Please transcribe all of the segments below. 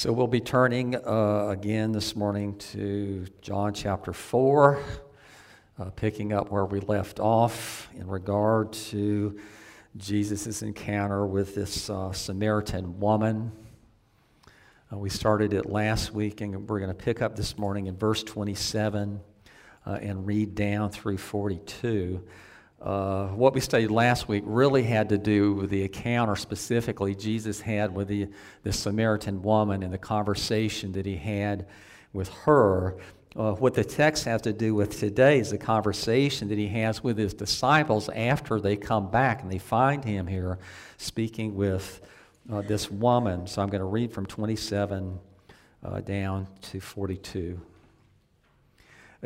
So we'll be turning uh, again this morning to John chapter 4, uh, picking up where we left off in regard to Jesus' encounter with this uh, Samaritan woman. Uh, we started it last week, and we're going to pick up this morning in verse 27 uh, and read down through 42. Uh, what we studied last week really had to do with the encounter specifically Jesus had with the, the Samaritan woman and the conversation that he had with her. Uh, what the text has to do with today is the conversation that he has with his disciples after they come back and they find him here speaking with uh, this woman. So I'm going to read from 27 uh, down to 42.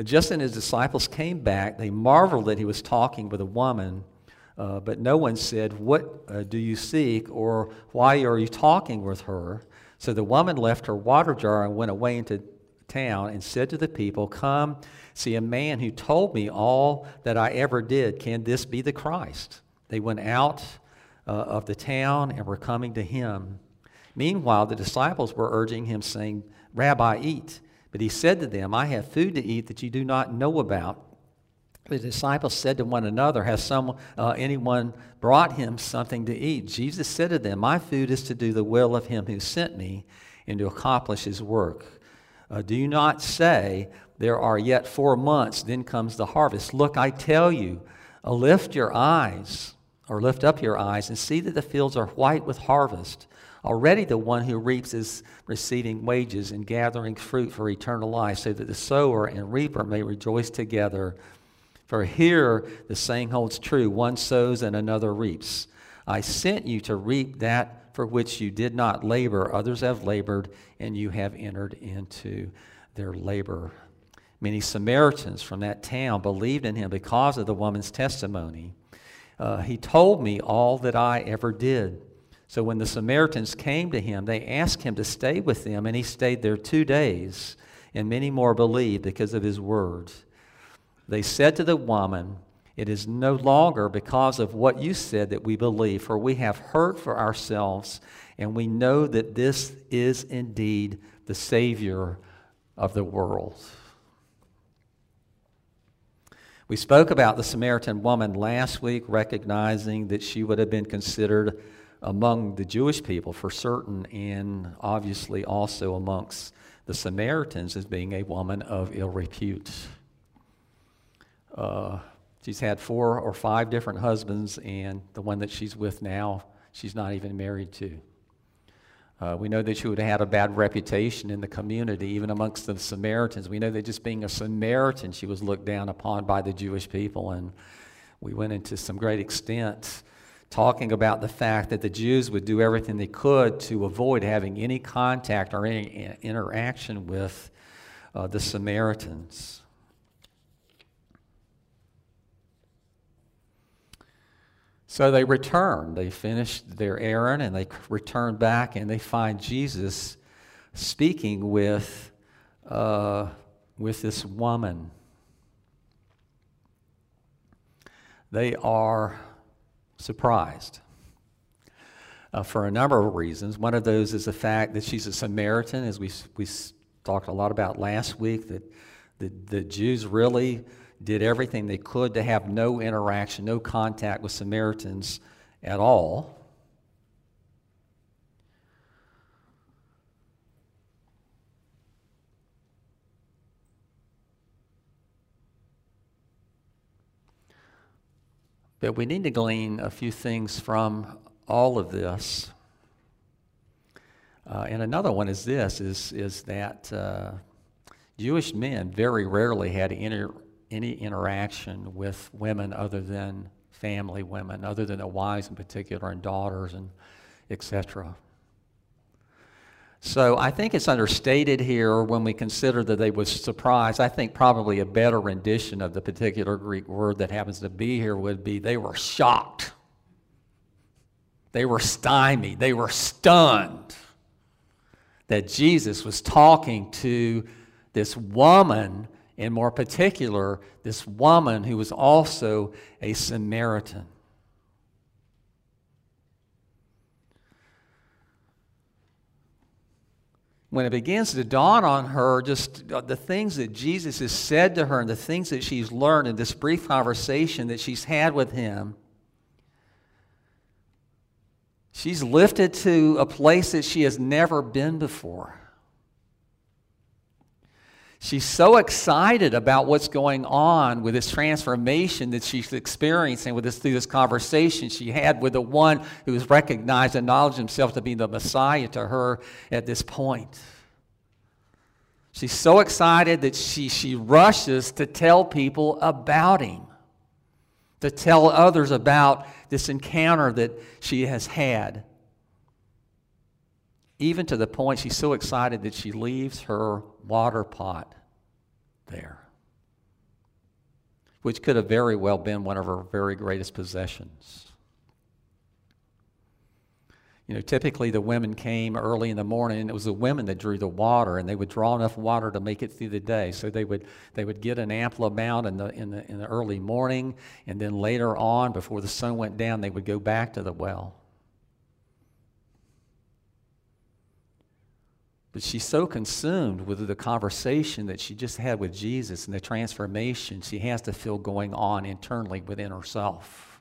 Just as his disciples came back, they marveled that he was talking with a woman, uh, but no one said, What uh, do you seek, or why are you talking with her? So the woman left her water jar and went away into town and said to the people, Come, see a man who told me all that I ever did. Can this be the Christ? They went out uh, of the town and were coming to him. Meanwhile, the disciples were urging him, saying, Rabbi, eat. But he said to them, I have food to eat that you do not know about. The disciples said to one another, Has some, uh, anyone brought him something to eat? Jesus said to them, My food is to do the will of him who sent me and to accomplish his work. Uh, do you not say, There are yet four months, then comes the harvest? Look, I tell you, uh, lift your eyes, or lift up your eyes, and see that the fields are white with harvest. Already the one who reaps is receiving wages and gathering fruit for eternal life, so that the sower and reaper may rejoice together. For here the saying holds true one sows and another reaps. I sent you to reap that for which you did not labor, others have labored, and you have entered into their labor. Many Samaritans from that town believed in him because of the woman's testimony. Uh, he told me all that I ever did. So when the Samaritans came to him, they asked him to stay with them, and he stayed there two days, and many more believed because of his words. They said to the woman, It is no longer because of what you said that we believe, for we have heard for ourselves, and we know that this is indeed the Savior of the world. We spoke about the Samaritan woman last week, recognizing that she would have been considered among the Jewish people for certain, and obviously also amongst the Samaritans as being a woman of ill repute. Uh, she's had four or five different husbands, and the one that she's with now, she's not even married to. Uh, we know that she would have had a bad reputation in the community, even amongst the Samaritans. We know that just being a Samaritan, she was looked down upon by the Jewish people, and we went into some great extent talking about the fact that the Jews would do everything they could to avoid having any contact or any interaction with uh, the Samaritans. So they return. They finished their errand and they return back and they find Jesus speaking with, uh, with this woman. They are surprised uh, for a number of reasons. One of those is the fact that she's a Samaritan, as we, we talked a lot about last week, that the, the Jews really did everything they could to have no interaction, no contact with Samaritans at all. But we need to glean a few things from all of this. Uh, and another one is this, is, is that uh, Jewish men very rarely had any, any interaction with women other than family women, other than their wives in particular and daughters and etc. So I think it's understated here when we consider that they was surprised. I think probably a better rendition of the particular Greek word that happens to be here would be they were shocked. They were stymied. They were stunned that Jesus was talking to this woman, and more particular, this woman who was also a Samaritan. When it begins to dawn on her just uh, the things that Jesus has said to her and the things that she's learned in this brief conversation that she's had with him, she's lifted to a place that she has never been before. She's so excited about what's going on with this transformation that she's experiencing with this through this conversation she had with the one who has recognized and acknowledged himself to be the Messiah to her at this point. She's so excited that she, she rushes to tell people about him, to tell others about this encounter that she has had. Even to the point she's so excited that she leaves her water pot there, which could have very well been one of her very greatest possessions. You know, typically the women came early in the morning, and it was the women that drew the water, and they would draw enough water to make it through the day. So they would they would get an ample amount in the in the in the early morning, and then later on, before the sun went down, they would go back to the well. But she's so consumed with the conversation that she just had with Jesus and the transformation she has to feel going on internally within herself.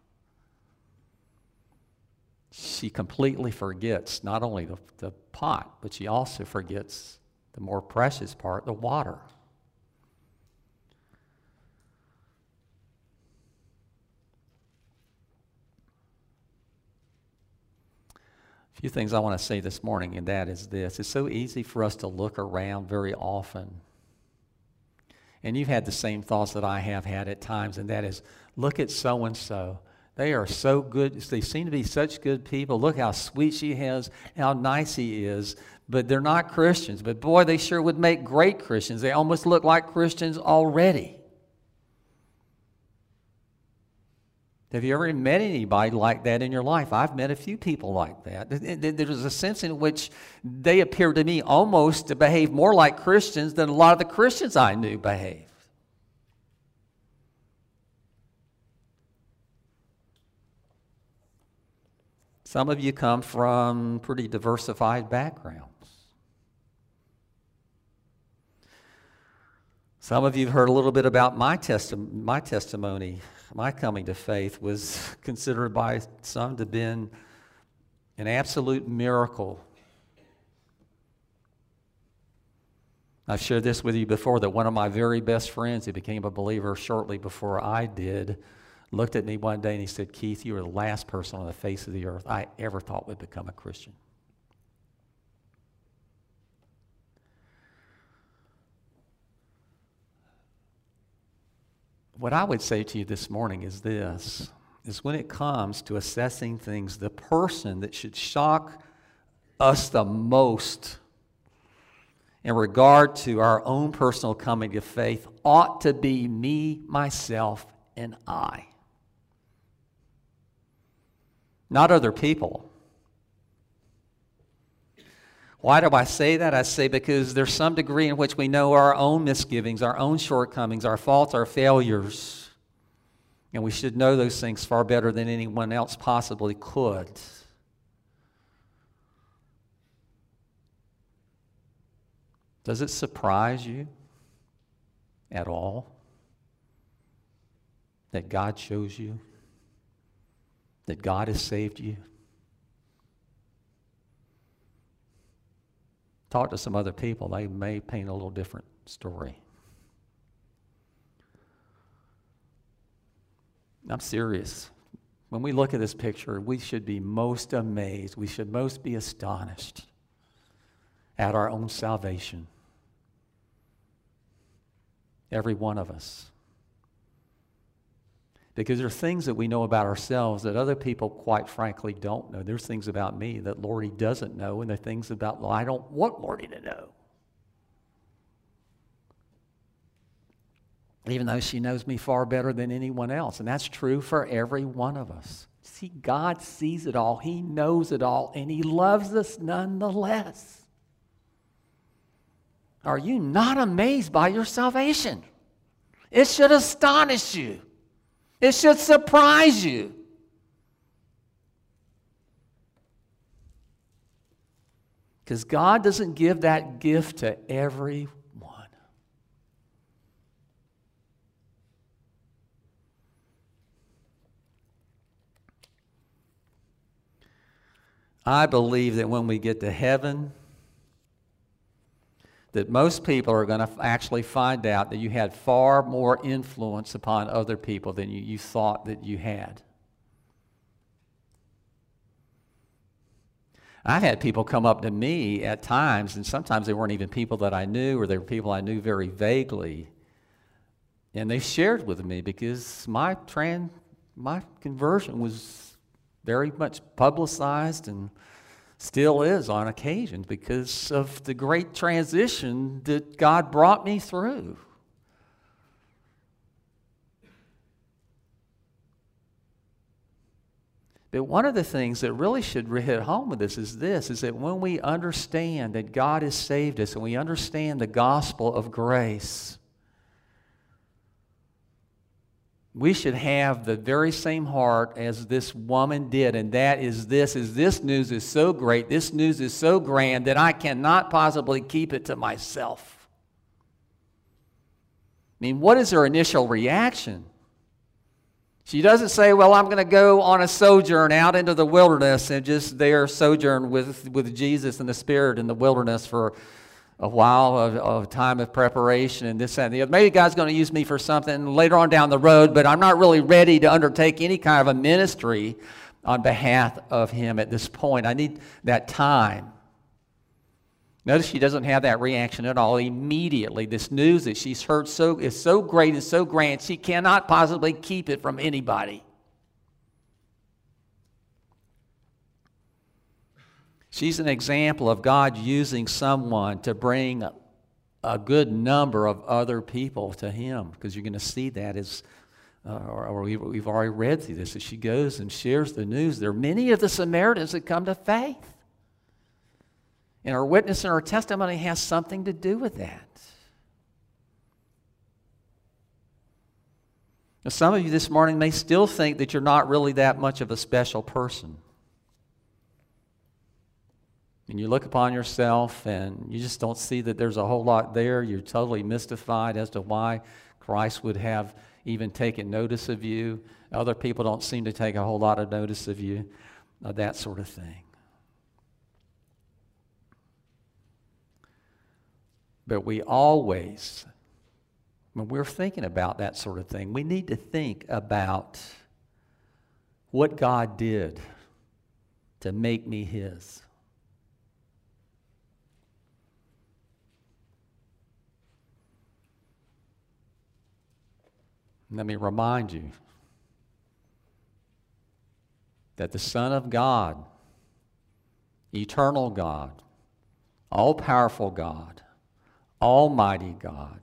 She completely forgets not only the, the pot, but she also forgets the more precious part, the water. Few things I want to say this morning, and that is this. It's so easy for us to look around very often. And you've had the same thoughts that I have had at times, and that is look at so and so. They are so good. They seem to be such good people. Look how sweet she is, how nice he is. But they're not Christians. But boy, they sure would make great Christians. They almost look like Christians already. Have you ever met anybody like that in your life? I've met a few people like that. There's a sense in which they appear to me almost to behave more like Christians than a lot of the Christians I knew behaved. Some of you come from pretty diversified backgrounds. Some of you have heard a little bit about my, testi- my testimony my coming to faith was considered by some to have been an absolute miracle. I've shared this with you before that one of my very best friends, who became a believer shortly before I did, looked at me one day and he said, Keith, you are the last person on the face of the earth I ever thought would become a Christian. What I would say to you this morning is this is when it comes to assessing things, the person that should shock us the most in regard to our own personal coming to faith ought to be me, myself, and I. Not other people. Why do I say that? I say because there's some degree in which we know our own misgivings, our own shortcomings, our faults, our failures. And we should know those things far better than anyone else possibly could. Does it surprise you at all that God shows you? That God has saved you? Talk to some other people, they may paint a little different story. I'm serious. When we look at this picture, we should be most amazed. We should most be astonished at our own salvation. Every one of us. Because there are things that we know about ourselves that other people, quite frankly, don't know. There's things about me that Lordy doesn't know, and there are things about, well, I don't want Lordy to know. Even though she knows me far better than anyone else. And that's true for every one of us. See, God sees it all, He knows it all, and He loves us nonetheless. Are you not amazed by your salvation? It should astonish you. It should surprise you. Because God doesn't give that gift to everyone. I believe that when we get to heaven, that most people are going to actually find out that you had far more influence upon other people than you, you thought that you had. I've had people come up to me at times, and sometimes they weren't even people that I knew, or they were people I knew very vaguely. And they shared with me because my trans, my conversion was very much publicized and still is on occasions because of the great transition that God brought me through. But one of the things that really should hit home with this is this is that when we understand that God has saved us and we understand the gospel of grace, we should have the very same heart as this woman did and that is this is this news is so great this news is so grand that i cannot possibly keep it to myself. I mean what is her initial reaction? She doesn't say, Well, I'm going to go on a sojourn out into the wilderness and just there sojourn with, with Jesus and the Spirit in the wilderness for a while of, of time of preparation and this and the other. Maybe God's going to use me for something later on down the road, but I'm not really ready to undertake any kind of a ministry on behalf of Him at this point. I need that time. Notice she doesn't have that reaction at all. Immediately, this news that she's heard so, is so great and so grand, she cannot possibly keep it from anybody. She's an example of God using someone to bring a good number of other people to Him, because you're going to see that as, uh, or, or we've, already read through this, as she goes and shares the news. There are many of the Samaritans that come to faith. And our witness and our testimony has something to do with that. Now, some of you this morning may still think that you're not really that much of a special person. And you look upon yourself and you just don't see that there's a whole lot there. You're totally mystified as to why Christ would have even taken notice of you. Other people don't seem to take a whole lot of notice of you, uh, that sort of thing. But we always, when we're thinking about that sort of thing, we need to think about what God did to make me His. Let me remind you that the Son of God, eternal God, all powerful God, Almighty God,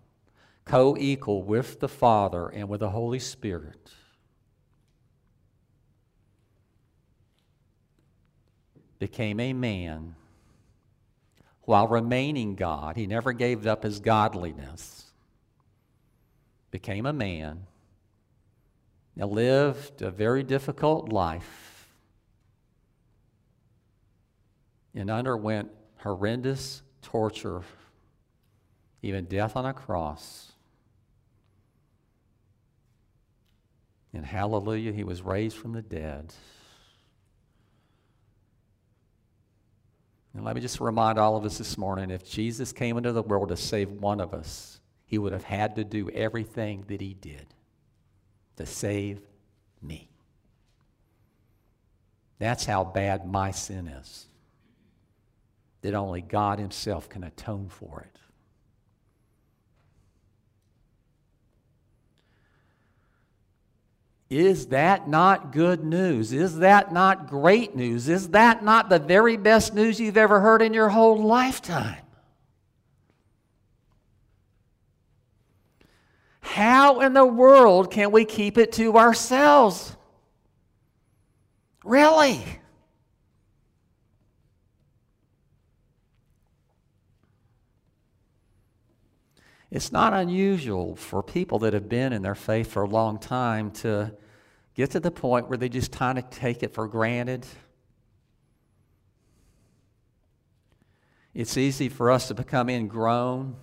co equal with the Father and with the Holy Spirit. Became a man while remaining God. He never gave up his godliness. Became a man and lived a very difficult life and underwent horrendous torture even death on a cross. And hallelujah, he was raised from the dead. And let me just remind all of us this morning if Jesus came into the world to save one of us, he would have had to do everything that he did to save me. That's how bad my sin is. That only God Himself can atone for it. Is that not good news? Is that not great news? Is that not the very best news you've ever heard in your whole lifetime? How in the world can we keep it to ourselves? Really? It's not unusual for people that have been in their faith for a long time to get to the point where they just kind of take it for granted. It's easy for us to become ingrown.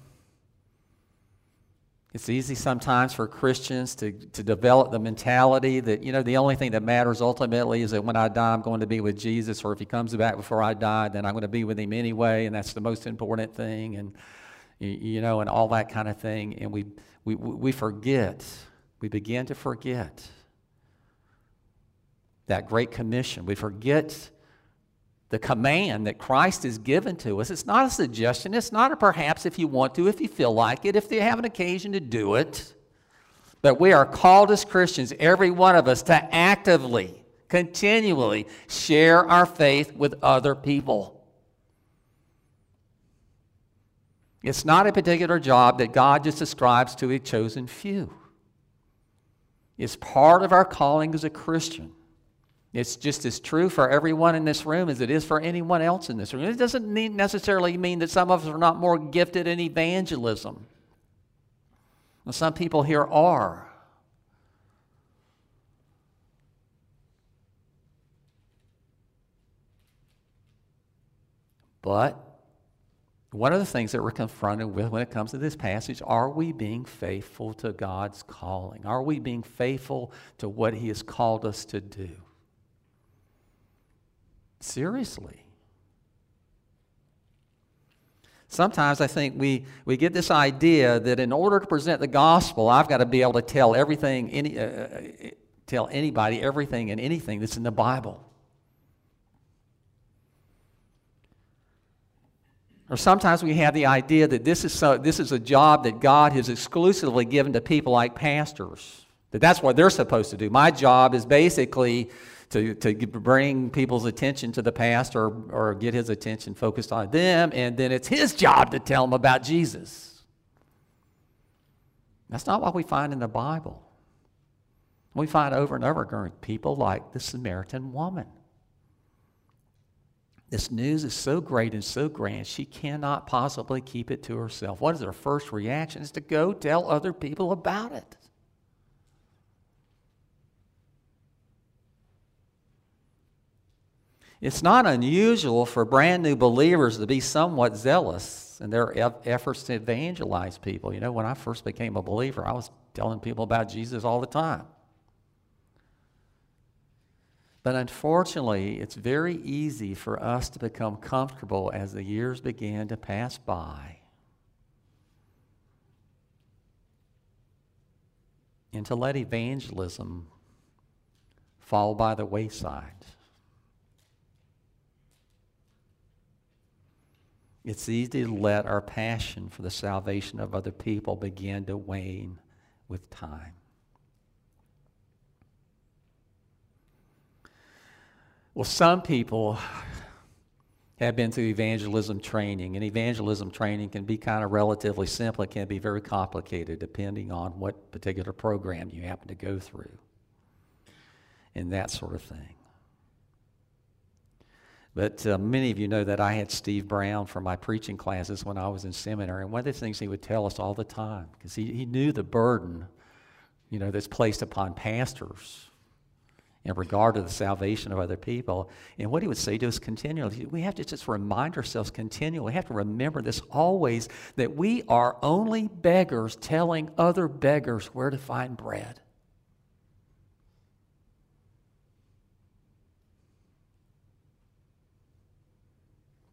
It's easy sometimes for Christians to, to develop the mentality that, you know, the only thing that matters ultimately is that when I die, I'm going to be with Jesus, or if he comes back before I die, then I'm going to be with him anyway, and that's the most important thing, and, you know, and all that kind of thing. And we, we, we forget, we begin to forget that great commission. We forget the command that Christ has given to us. It's not a suggestion. It's not a perhaps if you want to, if you feel like it, if you have an occasion to do it. But we are called as Christians, every one of us, to actively, continually share our faith with other people. It's not a particular job that God just ascribes to a chosen few. It's part of our calling as a Christian. It's just as true for everyone in this room as it is for anyone else in this room. It doesn't necessarily mean that some of us are not more gifted in evangelism. Well, some people here are. But one of the things that we're confronted with when it comes to this passage are we being faithful to God's calling? Are we being faithful to what He has called us to do? Seriously. Sometimes I think we, we get this idea that in order to present the gospel, I've got to be able to tell everything, any, uh, uh, tell anybody everything and anything that's in the Bible. Or sometimes we have the idea that this is, so, this is a job that God has exclusively given to people like pastors, that that's what they're supposed to do. My job is basically to, to bring people's attention to the past or, or get his attention focused on them, and then it's his job to tell them about Jesus. That's not what we find in the Bible. We find over and over again people like the Samaritan woman. This news is so great and so grand, she cannot possibly keep it to herself. What is her first reaction? Is to go tell other people about it. It's not unusual for brand new believers to be somewhat zealous in their efforts to evangelize people. You know, when I first became a believer, I was telling people about Jesus all the time. But unfortunately, it's very easy for us to become comfortable as the years began to pass by and to let evangelism fall by the wayside. It's easy to let our passion for the salvation of other people begin to wane with time. Well, some people have been through evangelism training, and evangelism training can be kind of relatively simple. It can be very complicated depending on what particular program you happen to go through and that sort of thing. But uh, many of you know that I had Steve Brown for my preaching classes when I was in seminary. And one of the things he would tell us all the time, because he, he knew the burden, you know, that's placed upon pastors in regard to the salvation of other people. And what he would say to us continually, we have to just remind ourselves continually, we have to remember this always, that we are only beggars telling other beggars where to find bread.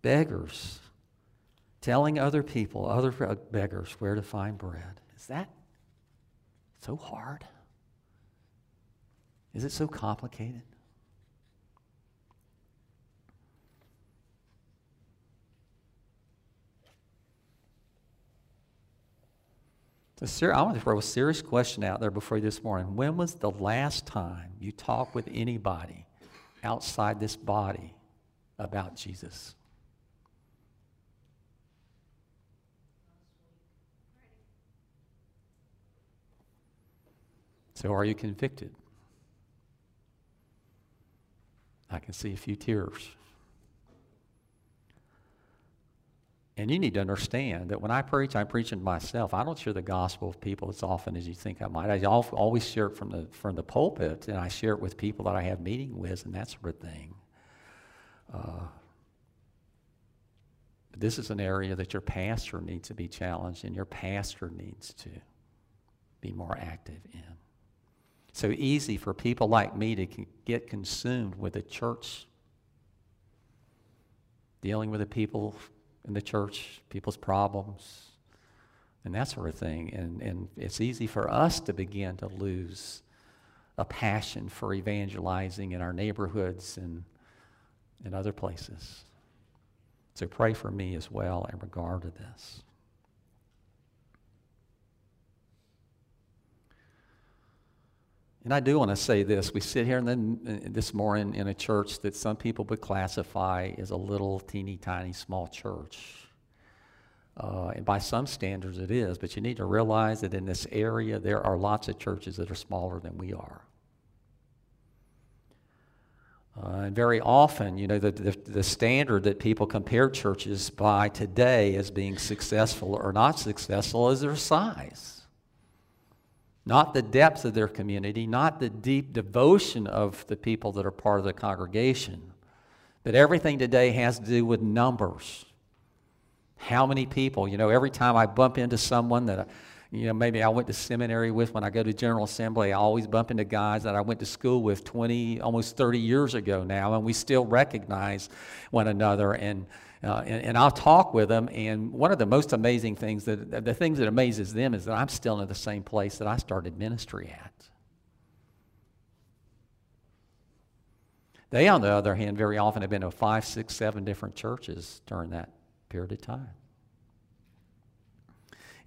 Beggars, telling other people, other uh, beggars, where to find bread. Is that so hard? Is it so complicated? I want to throw a serious question out there before you this morning. When was the last time you talked with anybody outside this body about Jesus? So, are you convicted? I can see a few tears. And you need to understand that when I preach, I'm preaching to myself. I don't share the gospel with people as often as you think I might. I always share it from the, from the pulpit, and I share it with people that I have meeting with and that sort of thing. Uh, But this is an area that your pastor needs to be challenged and your pastor needs to be more active in. So easy for people like me to get consumed with the church, dealing with the people in the church, people's problems, and that sort of thing. And, and it's easy for us to begin to lose a passion for evangelizing in our neighborhoods and in other places. So pray for me as well in regard to this. And I do want to say this. We sit here then, this morning in a church that some people would classify as a little teeny tiny small church. Uh, and by some standards, it is. But you need to realize that in this area, there are lots of churches that are smaller than we are. Uh, and very often, you know, the, the, the, standard that people compare churches by today as being successful or not successful is their size. Not the depth of their community, not the deep devotion of the people that are part of the congregation. But everything today has to do with numbers. How many people? You know, every time I bump into someone that, you know, maybe I went to seminary with when I go to General Assembly, I always bump into guys that I went to school with 20, almost 30 years ago now, and we still recognize one another. And, uh, and, and, I'll talk with them. And one of the most amazing things that the things that amazes them is that I'm still in the same place that I started ministry at. They, on the other hand, very often have been to five, six, seven different churches during that period of time.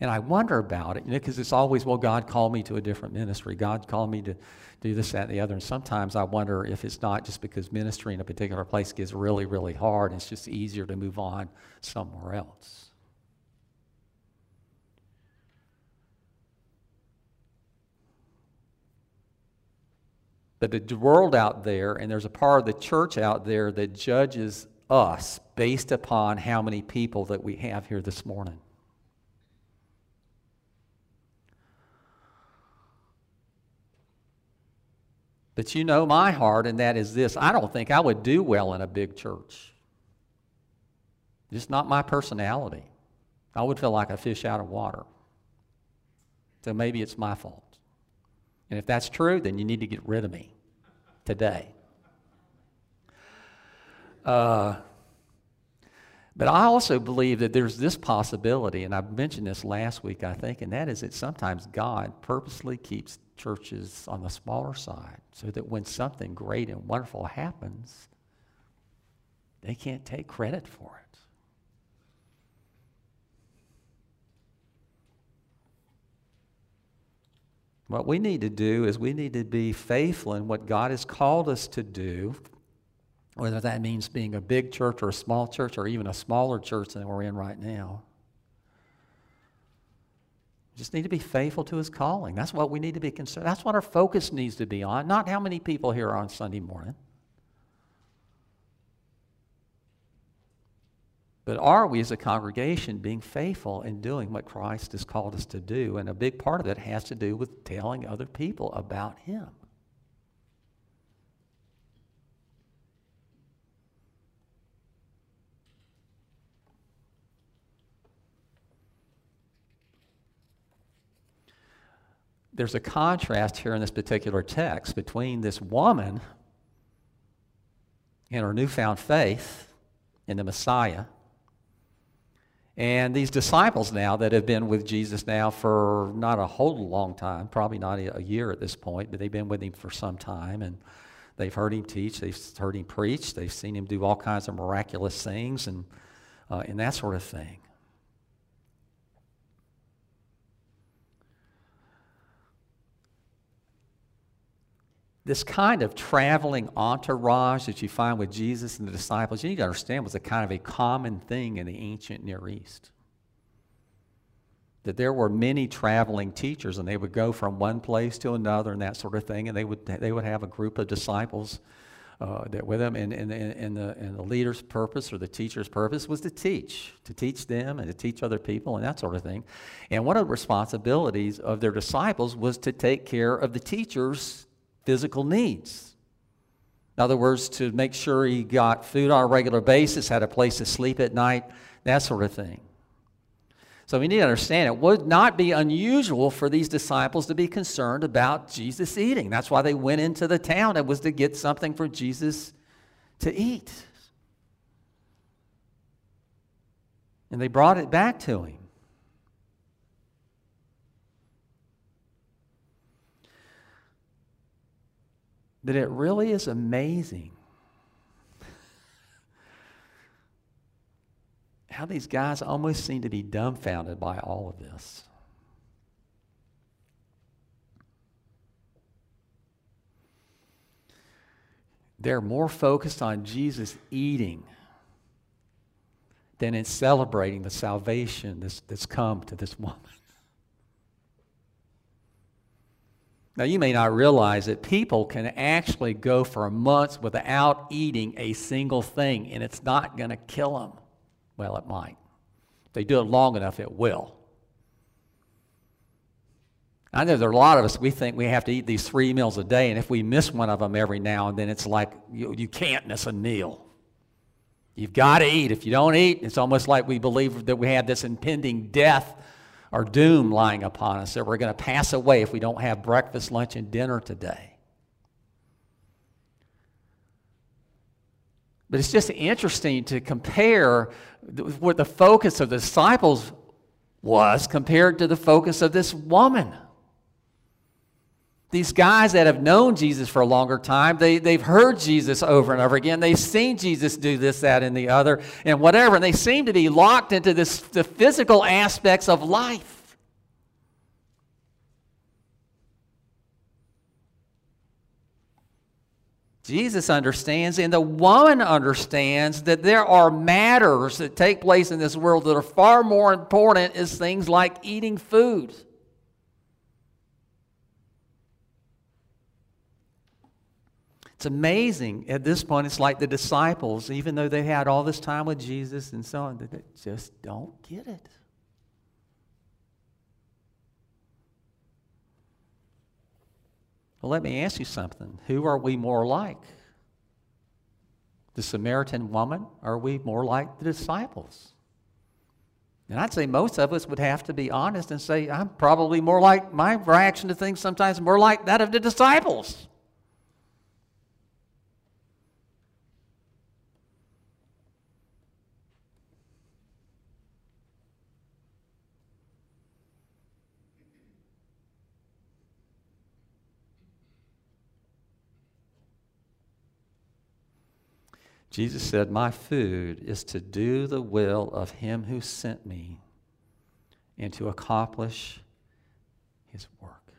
And I wonder about it, you know, because it's always, well, God called me to a different ministry. God called me to do this, that, and the other. And sometimes I wonder if it's not just because ministry in a particular place gets really, really hard. And it's just easier to move on somewhere else. But the world out there, and there's a part of the church out there that judges us based upon how many people that we have here this morning. But you know my heart, and that is this I don't think I would do well in a big church. Just not my personality. I would feel like a fish out of water. So maybe it's my fault. And if that's true, then you need to get rid of me today. Uh, but I also believe that there's this possibility, and I mentioned this last week, I think, and that is that sometimes God purposely keeps churches on the smaller side so that when something great and wonderful happens, they can't take credit for it. What we need to do is we need to be faithful in what God has called us to do whether that means being a big church or a small church or even a smaller church than we're in right now. We just need to be faithful to his calling. That's what we need to be concerned. That's what our focus needs to be on, not how many people here on Sunday morning. But are we as a congregation being faithful in doing what Christ has called us to do? And a big part of it has to do with telling other people about him. There's a contrast here in this particular text between this woman and her newfound faith in the Messiah and these disciples now that have been with Jesus now for not a whole long time, probably not a year at this point, but they've been with him for some time and they've heard him teach, they've heard him preach, they've seen him do all kinds of miraculous things and, uh, and that sort of thing. This kind of traveling entourage that you find with Jesus and the disciples, you need to understand was a kind of a common thing in the ancient Near East. That there were many traveling teachers, and they would go from one place to another and that sort of thing, and they would, they would have a group of disciples uh, that with them, and, and, and, the, and the leader's purpose or the teacher's purpose was to teach, to teach them and to teach other people and that sort of thing. And one of the responsibilities of their disciples was to take care of the teachers physical needs. In other words, to make sure he got food on a regular basis, had a place to sleep at night, that sort of thing. So we need to understand it would not be unusual for these disciples to be concerned about Jesus eating. That's why they went into the town. It was to get something for Jesus to eat. And they brought it back to him. That it really is amazing how these guys almost seem to be dumbfounded by all of this. They're more focused on Jesus eating than in celebrating the salvation that's, that's come to this woman. Now, you may not realize that people can actually go for months without eating a single thing, and it's not going to kill them. Well, it might. If they do it long enough, it will. I know there are a lot of us, we think we have to eat these three meals a day, and if we miss one of them every now and then, it's like you, you can't miss a meal. You've got to eat. If you don't eat, it's almost like we believe that we have this impending death or doom lying upon us, that we're going to pass away if we don't have breakfast, lunch, and dinner today. But it's just interesting to compare what the focus of the disciples was compared to the focus of this woman. These guys that have known Jesus for a longer time, they, they've heard Jesus over and over again. They've seen Jesus do this, that, and the other, and whatever. And they seem to be locked into this, the physical aspects of life. Jesus understands, and the woman understands that there are matters that take place in this world that are far more important as things like eating food. It's amazing at this point. It's like the disciples, even though they had all this time with Jesus and so on, they just don't get it. Well, let me ask you something. Who are we more like? The Samaritan woman? Are we more like the disciples? And I'd say most of us would have to be honest and say, I'm probably more like, my reaction to things sometimes more like that of the disciples. Jesus said, My food is to do the will of him who sent me and to accomplish his work.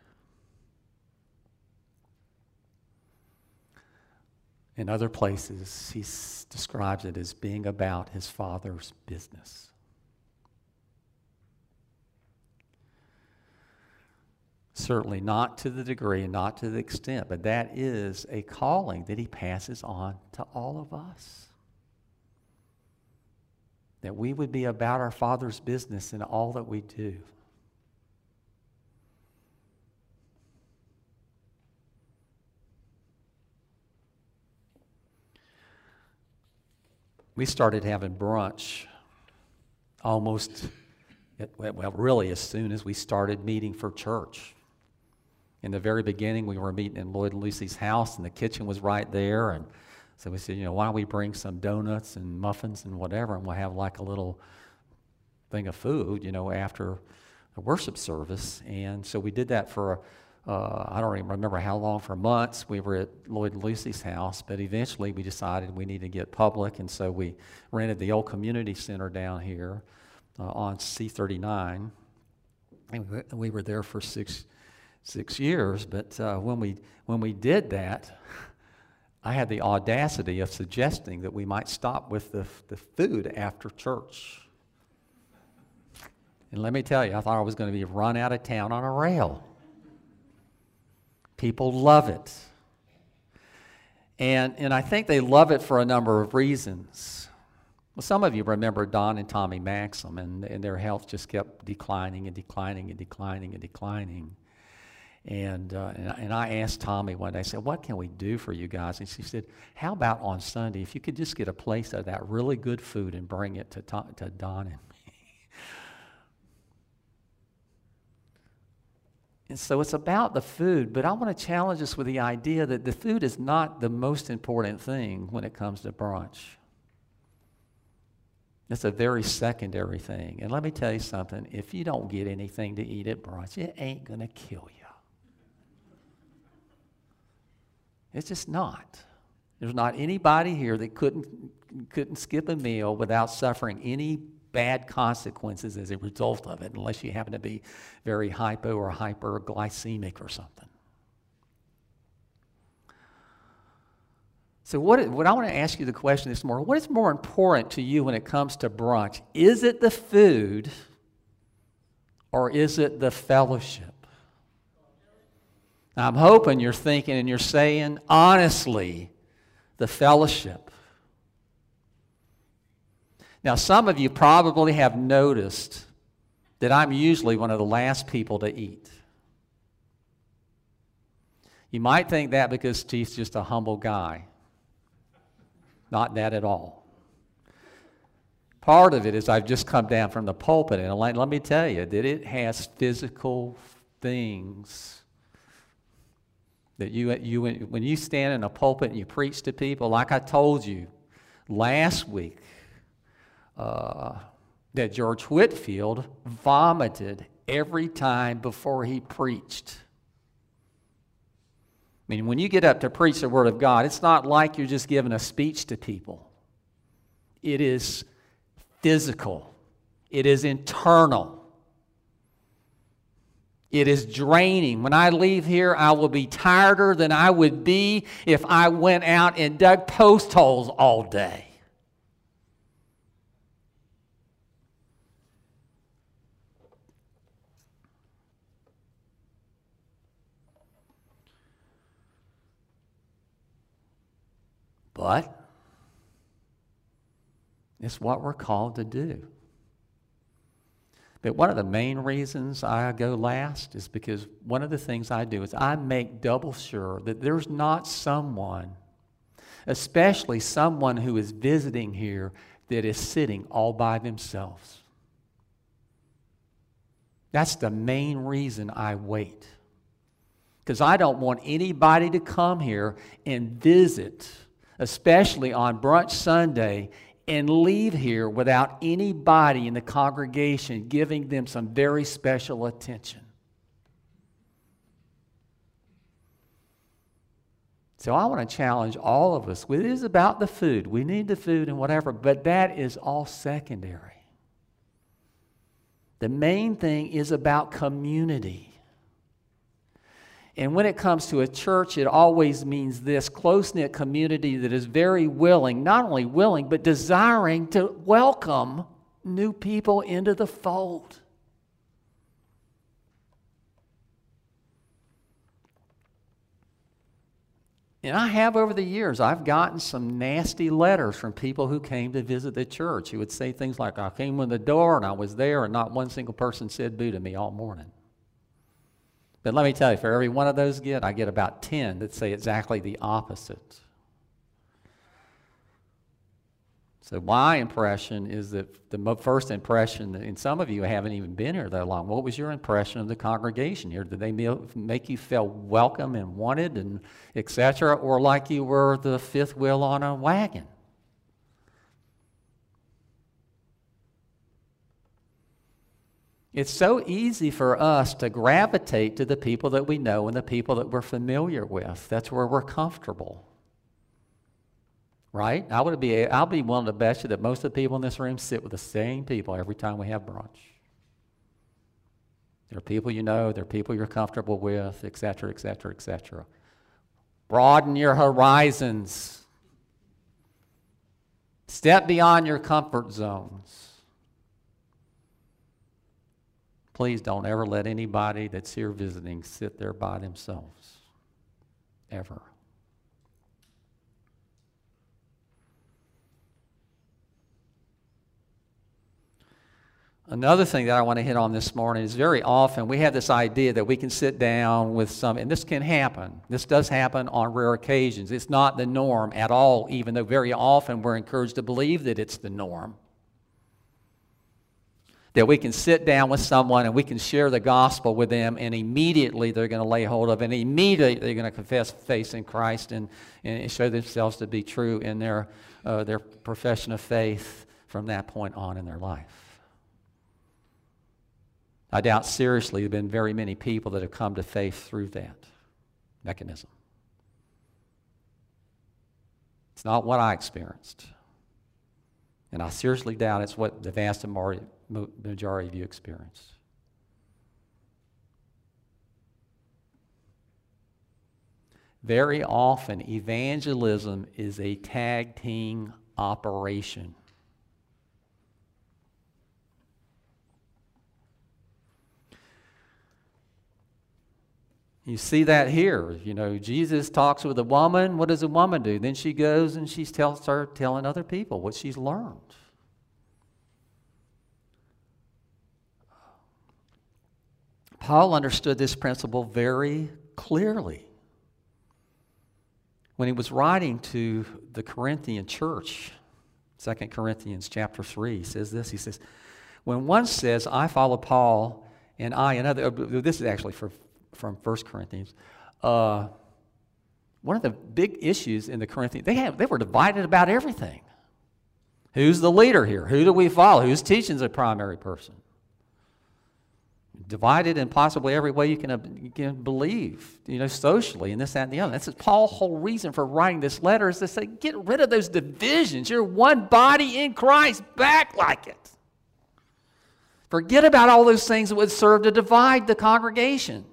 In other places, he describes it as being about his father's business. Certainly not to the degree and not to the extent, but that is a calling that he passes on to all of us. That we would be about our Father's business in all that we do. We started having brunch almost, well, really as soon as we started meeting for church. In the very beginning, we were meeting in Lloyd and Lucy's house, and the kitchen was right there. And so we said, you know, why don't we bring some donuts and muffins and whatever, and we'll have like a little thing of food, you know, after the worship service. And so we did that for, uh, I don't even remember how long, for months. We were at Lloyd and Lucy's house, but eventually we decided we needed to get public, and so we rented the old community center down here uh, on C39. And we were there for six six years. But uh, when, we, when we did that, I had the audacity of suggesting that we might stop with the, the food after church. And let me tell you, I thought I was going to be run out of town on a rail. People love it. And, and I think they love it for a number of reasons. Well, some of you remember Don and Tommy Maxim, and, and their health just kept declining and declining and declining and declining. And, uh, and, and, I asked Tommy one day, I said, What can we do for you guys? And she said, How about on Sunday, if you could just get a place of that really good food and bring it to, to Don and me? And so it's about the food, but I want to challenge us with the idea that the food is not the most important thing when it comes to brunch. It's a very secondary thing. And let me tell you something if you don't get anything to eat at brunch, it ain't going to kill you. It's just not. There's not anybody here that couldn't, couldn't skip a meal without suffering any bad consequences as a result of it, unless you happen to be very hypo or hyperglycemic or something. So, what, what I want to ask you the question this morning what is more important to you when it comes to brunch? Is it the food or is it the fellowship? I'm hoping you're thinking and you're saying, honestly, the fellowship. Now, some of you probably have noticed that I'm usually one of the last people to eat. You might think that because Steve's just a humble guy. Not that at all. Part of it is I've just come down from the pulpit, and let me tell you that it has physical things that you, you, when you stand in a pulpit and you preach to people, like I told you last week, uh, that George Whitefield vomited every time before he preached. I mean, when you get up to preach the Word of God, it's not like you're just giving a speech to people, it is physical, it is internal. It is draining. When I leave here, I will be tireder than I would be if I went out and dug post holes all day. But it's what we're called to do. But one of the main reasons I go last is because one of the things I do is I make double sure that there's not someone, especially someone who is visiting here, that is sitting all by themselves. That's the main reason I wait. Because I don't want anybody to come here and visit, especially on Brunch Sunday, and leave here without anybody in the congregation giving them some very special attention. So I want to challenge all of us. It is about the food. We need the food and whatever, but that is all secondary. The main thing is about community. And when it comes to a church, it always means this close knit community that is very willing, not only willing, but desiring to welcome new people into the fold. And I have over the years, I've gotten some nasty letters from people who came to visit the church who would say things like, I came in the door and I was there, and not one single person said boo to me all morning. But let me tell you, for every one of those get, I get about 10 that say exactly the opposite. So my impression is that the first impression, and some of you haven't even been here that long, what was your impression of the congregation here? Did they make you feel welcome and wanted and etc., or like you were the fifth wheel on a wagon? It's so easy for us to gravitate to the people that we know and the people that we're familiar with. That's where we're comfortable. Right? I would be I'll be willing to bet you that most of the people in this room sit with the same people every time we have brunch. There are people you know, there are people you're comfortable with, et cetera, et cetera, et cetera. Broaden your horizons. Step beyond your comfort zones. Please don't ever let anybody that's here visiting sit there by themselves. Ever. Another thing that I want to hit on this morning is very often we have this idea that we can sit down with some, and this can happen. This does happen on rare occasions. It's not the norm at all, even though very often we're encouraged to believe that it's the norm. That we can sit down with someone and we can share the gospel with them, and immediately they're going to lay hold of and immediately they're going to confess faith in Christ and, and show themselves to be true in their, uh, their profession of faith from that point on in their life. I doubt seriously there have been very many people that have come to faith through that mechanism. It's not what I experienced. And I seriously doubt it's what the vast majority of you experienced. Very often, evangelism is a tag team operation. You see that here. You know, Jesus talks with a woman. What does a woman do? Then she goes and she tells her telling other people what she's learned. Paul understood this principle very clearly. When he was writing to the Corinthian church, 2 Corinthians chapter 3, he says this. He says, When one says, I follow Paul and I another, this is actually for from 1 Corinthians. Uh, one of the big issues in the Corinthians, they, they were divided about everything. Who's the leader here? Who do we follow? Who's teaching is the primary person? Divided in possibly every way you can, uh, you can believe, you know, socially and this, that, and the other. That's Paul's whole reason for writing this letter is to say, get rid of those divisions. You're one body in Christ. Back like it. Forget about all those things that would serve to divide the congregation.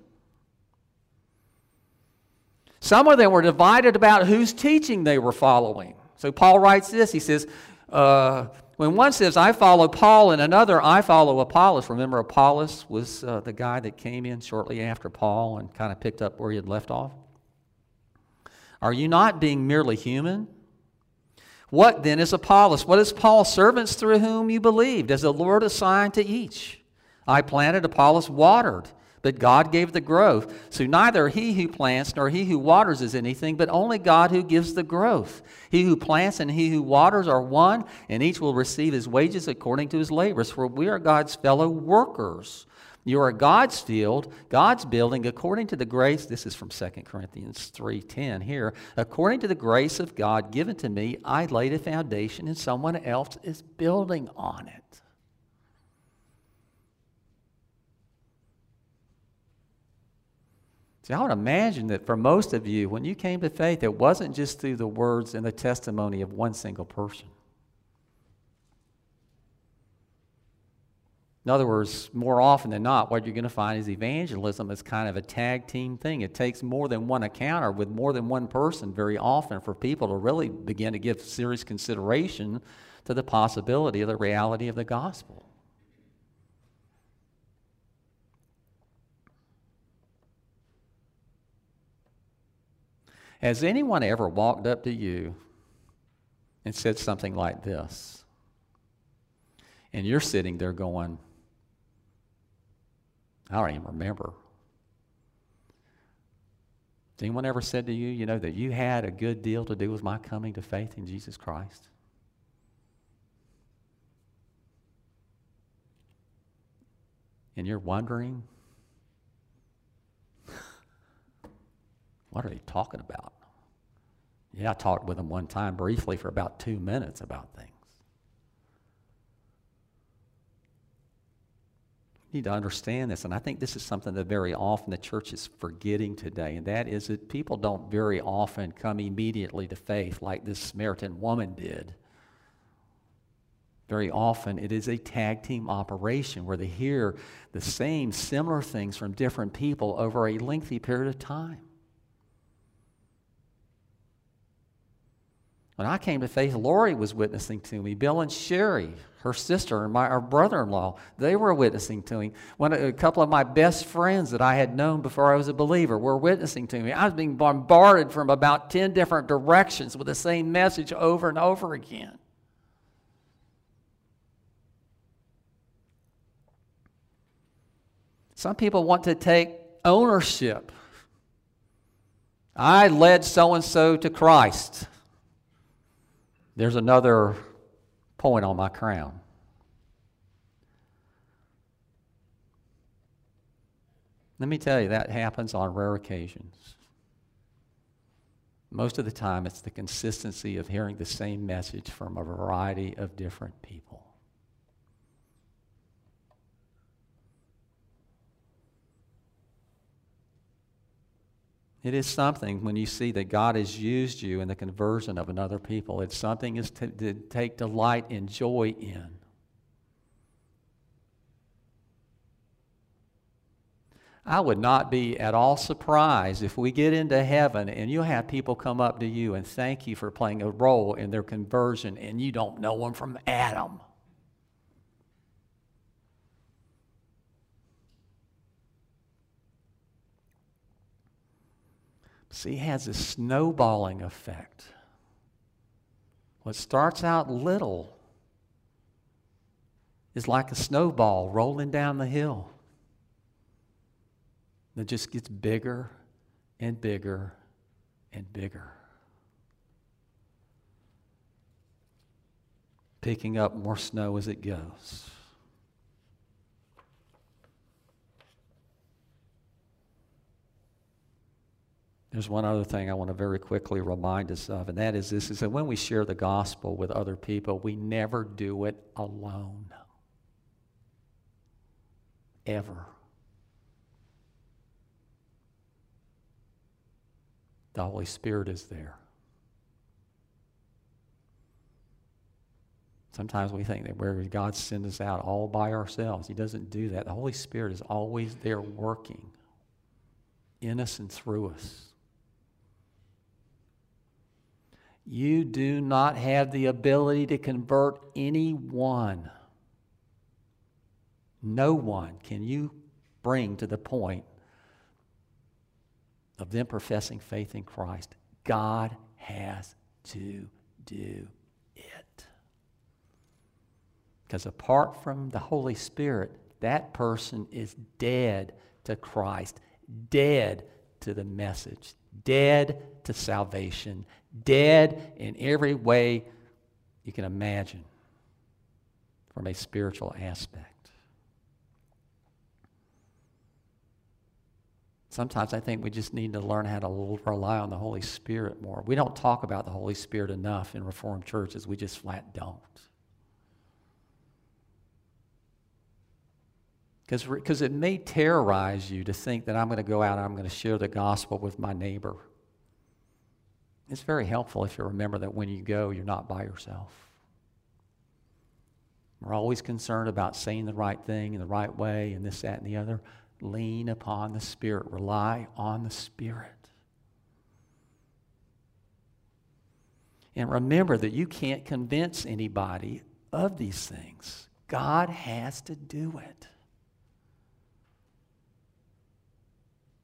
Some of them were divided about whose teaching they were following. So Paul writes this. He says, uh, when one says, I follow Paul, and another, I follow Apollos. Remember, Apollos was uh, the guy that came in shortly after Paul and kind of picked up where he had left off. Are you not being merely human? What then is Apollos? What is Paul? Servants through whom you believed, as the Lord assigned to each. I planted, Apollos watered but God gave the growth. So neither he who plants nor he who waters is anything, but only God who gives the growth. He who plants and he who waters are one, and each will receive his wages according to his labors. For we are God's fellow workers. You are God's field, God's building, according to the grace. This is from 2 Corinthians 3.10 here. According to the grace of God given to me, I laid a foundation, and someone else is building on it. See, I would imagine that for most of you, when you came to faith, it wasn't just through the words and the testimony of one single person. In other words, more often than not, what you're going to find is evangelism is kind of a tag team thing. It takes more than one encounter with more than one person very often for people to really begin to give serious consideration to the possibility of the reality of the gospel. Has anyone ever walked up to you and said something like this? And you're sitting there going, I don't even remember. Has anyone ever said to you, you know, that you had a good deal to do with my coming to faith in Jesus Christ? And you're wondering, What are they talking about? Yeah, I talked with them one time briefly for about two minutes about things. You need to understand this, and I think this is something that very often the church is forgetting today, and that is that people don't very often come immediately to faith like this Samaritan woman did. Very often, it is a tag team operation where they hear the same similar things from different people over a lengthy period of time. When I came to faith, Lori was witnessing to me. Bill and Sherry, her sister, and my our brother-in-law, they were witnessing to me. One, a couple of my best friends that I had known before I was a believer were witnessing to me. I was being bombarded from about 10 different directions with the same message over and over again. Some people want to take ownership. I led so and so to Christ. There's another point on my crown. Let me tell you, that happens on rare occasions. Most of the time, it's the consistency of hearing the same message from a variety of different people. It is something when you see that God has used you in the conversion of another people. It's something is to, to take delight and joy in. I would not be at all surprised if we get into heaven and you have people come up to you and thank you for playing a role in their conversion and you don't know them from Adam. See, it has a snowballing effect. What starts out little is like a snowball rolling down the hill that just gets bigger and bigger and bigger. Picking up more snow as it goes. There's one other thing I want to very quickly remind us of, and that is this is that when we share the gospel with other people, we never do it alone. Ever. The Holy Spirit is there. Sometimes we think that where God sends us out all by ourselves. He doesn't do that. The Holy Spirit is always there working in us and through us. You do not have the ability to convert anyone. No one can you bring to the point of them professing faith in Christ. God has to do it. Because apart from the Holy Spirit, that person is dead to Christ, dead to the message, dead to salvation, dead in every way you can imagine from a spiritual aspect. Sometimes I think we just need to learn how to rely on the Holy Spirit more. We don't talk about the Holy Spirit enough in Reformed churches, we just flat don't. Because it may terrorize you to think that I'm going to go out and I'm going to share the gospel with my neighbor. It's very helpful if you remember that when you go, you're not by yourself. We're always concerned about saying the right thing in the right way and this, that, and the other. Lean upon the Spirit, rely on the Spirit. And remember that you can't convince anybody of these things. God has to do it.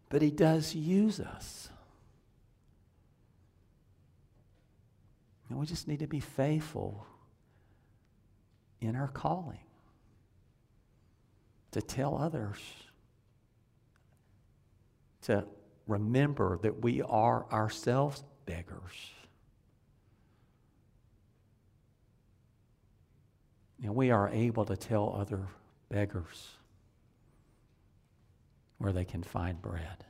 But He does use us. And we just need to be faithful in our calling to tell others to remember that we are ourselves beggars. And we are able to tell other beggars where they can find bread.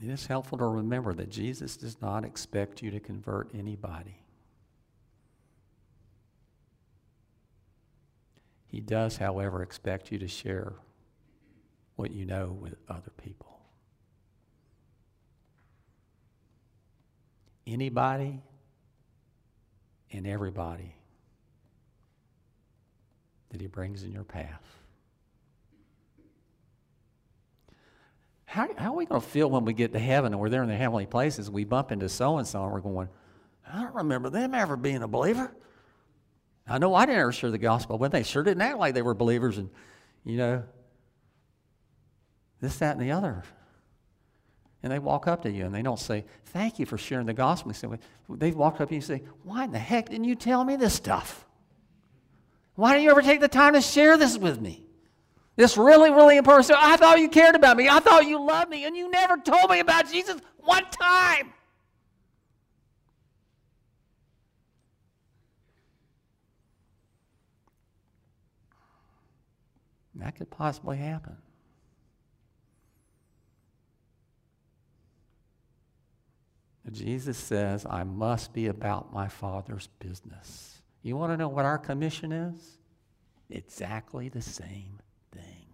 It is helpful to remember that Jesus does not expect you to convert anybody. He does, however, expect you to share what you know with other people. Anybody and everybody that He brings in your path. How, how are we going to feel when we get to heaven and we're there in the heavenly places? We bump into so and so and we're going, I don't remember them ever being a believer. I know I didn't ever share the gospel, but they sure didn't act like they were believers and, you know, this, that, and the other. And they walk up to you and they don't say, Thank you for sharing the gospel. They, walk up to you and say, Why in the heck didn't you tell me this stuff? Why don't you ever take the time to share this with me? This really, really important stuff. I thought you cared about me. I thought you loved me, and you never told me about Jesus one time. That could possibly happen. Jesus says, I must be about my Father's business. You want to know what our commission is? Exactly the same thing.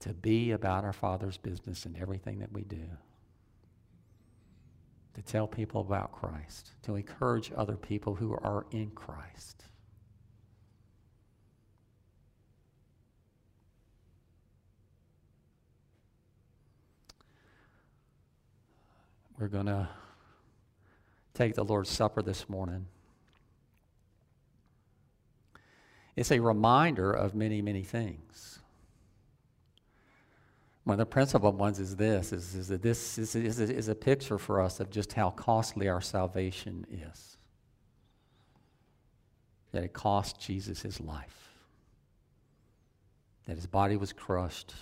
To be about our Father's business in everything that we do. To tell people about Christ. To encourage other people who are in Christ. We're going to take the Lord's Supper this morning. It's a reminder of many, many things. One of the principal ones is this, is, is that this is, is, is a picture for us of just how costly our salvation is. That it cost Jesus his life. That his body was crushed.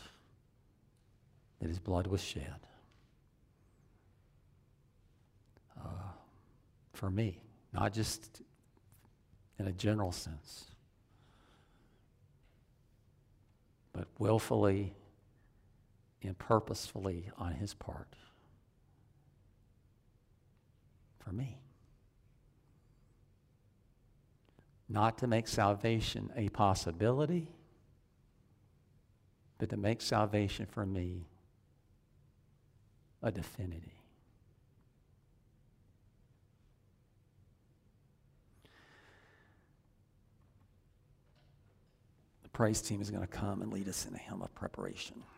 That his blood was shed. For me, not just in a general sense, but willfully and purposefully on his part for me. Not to make salvation a possibility, but to make salvation for me a definity. Praise team is going to come and lead us in a hymn of preparation.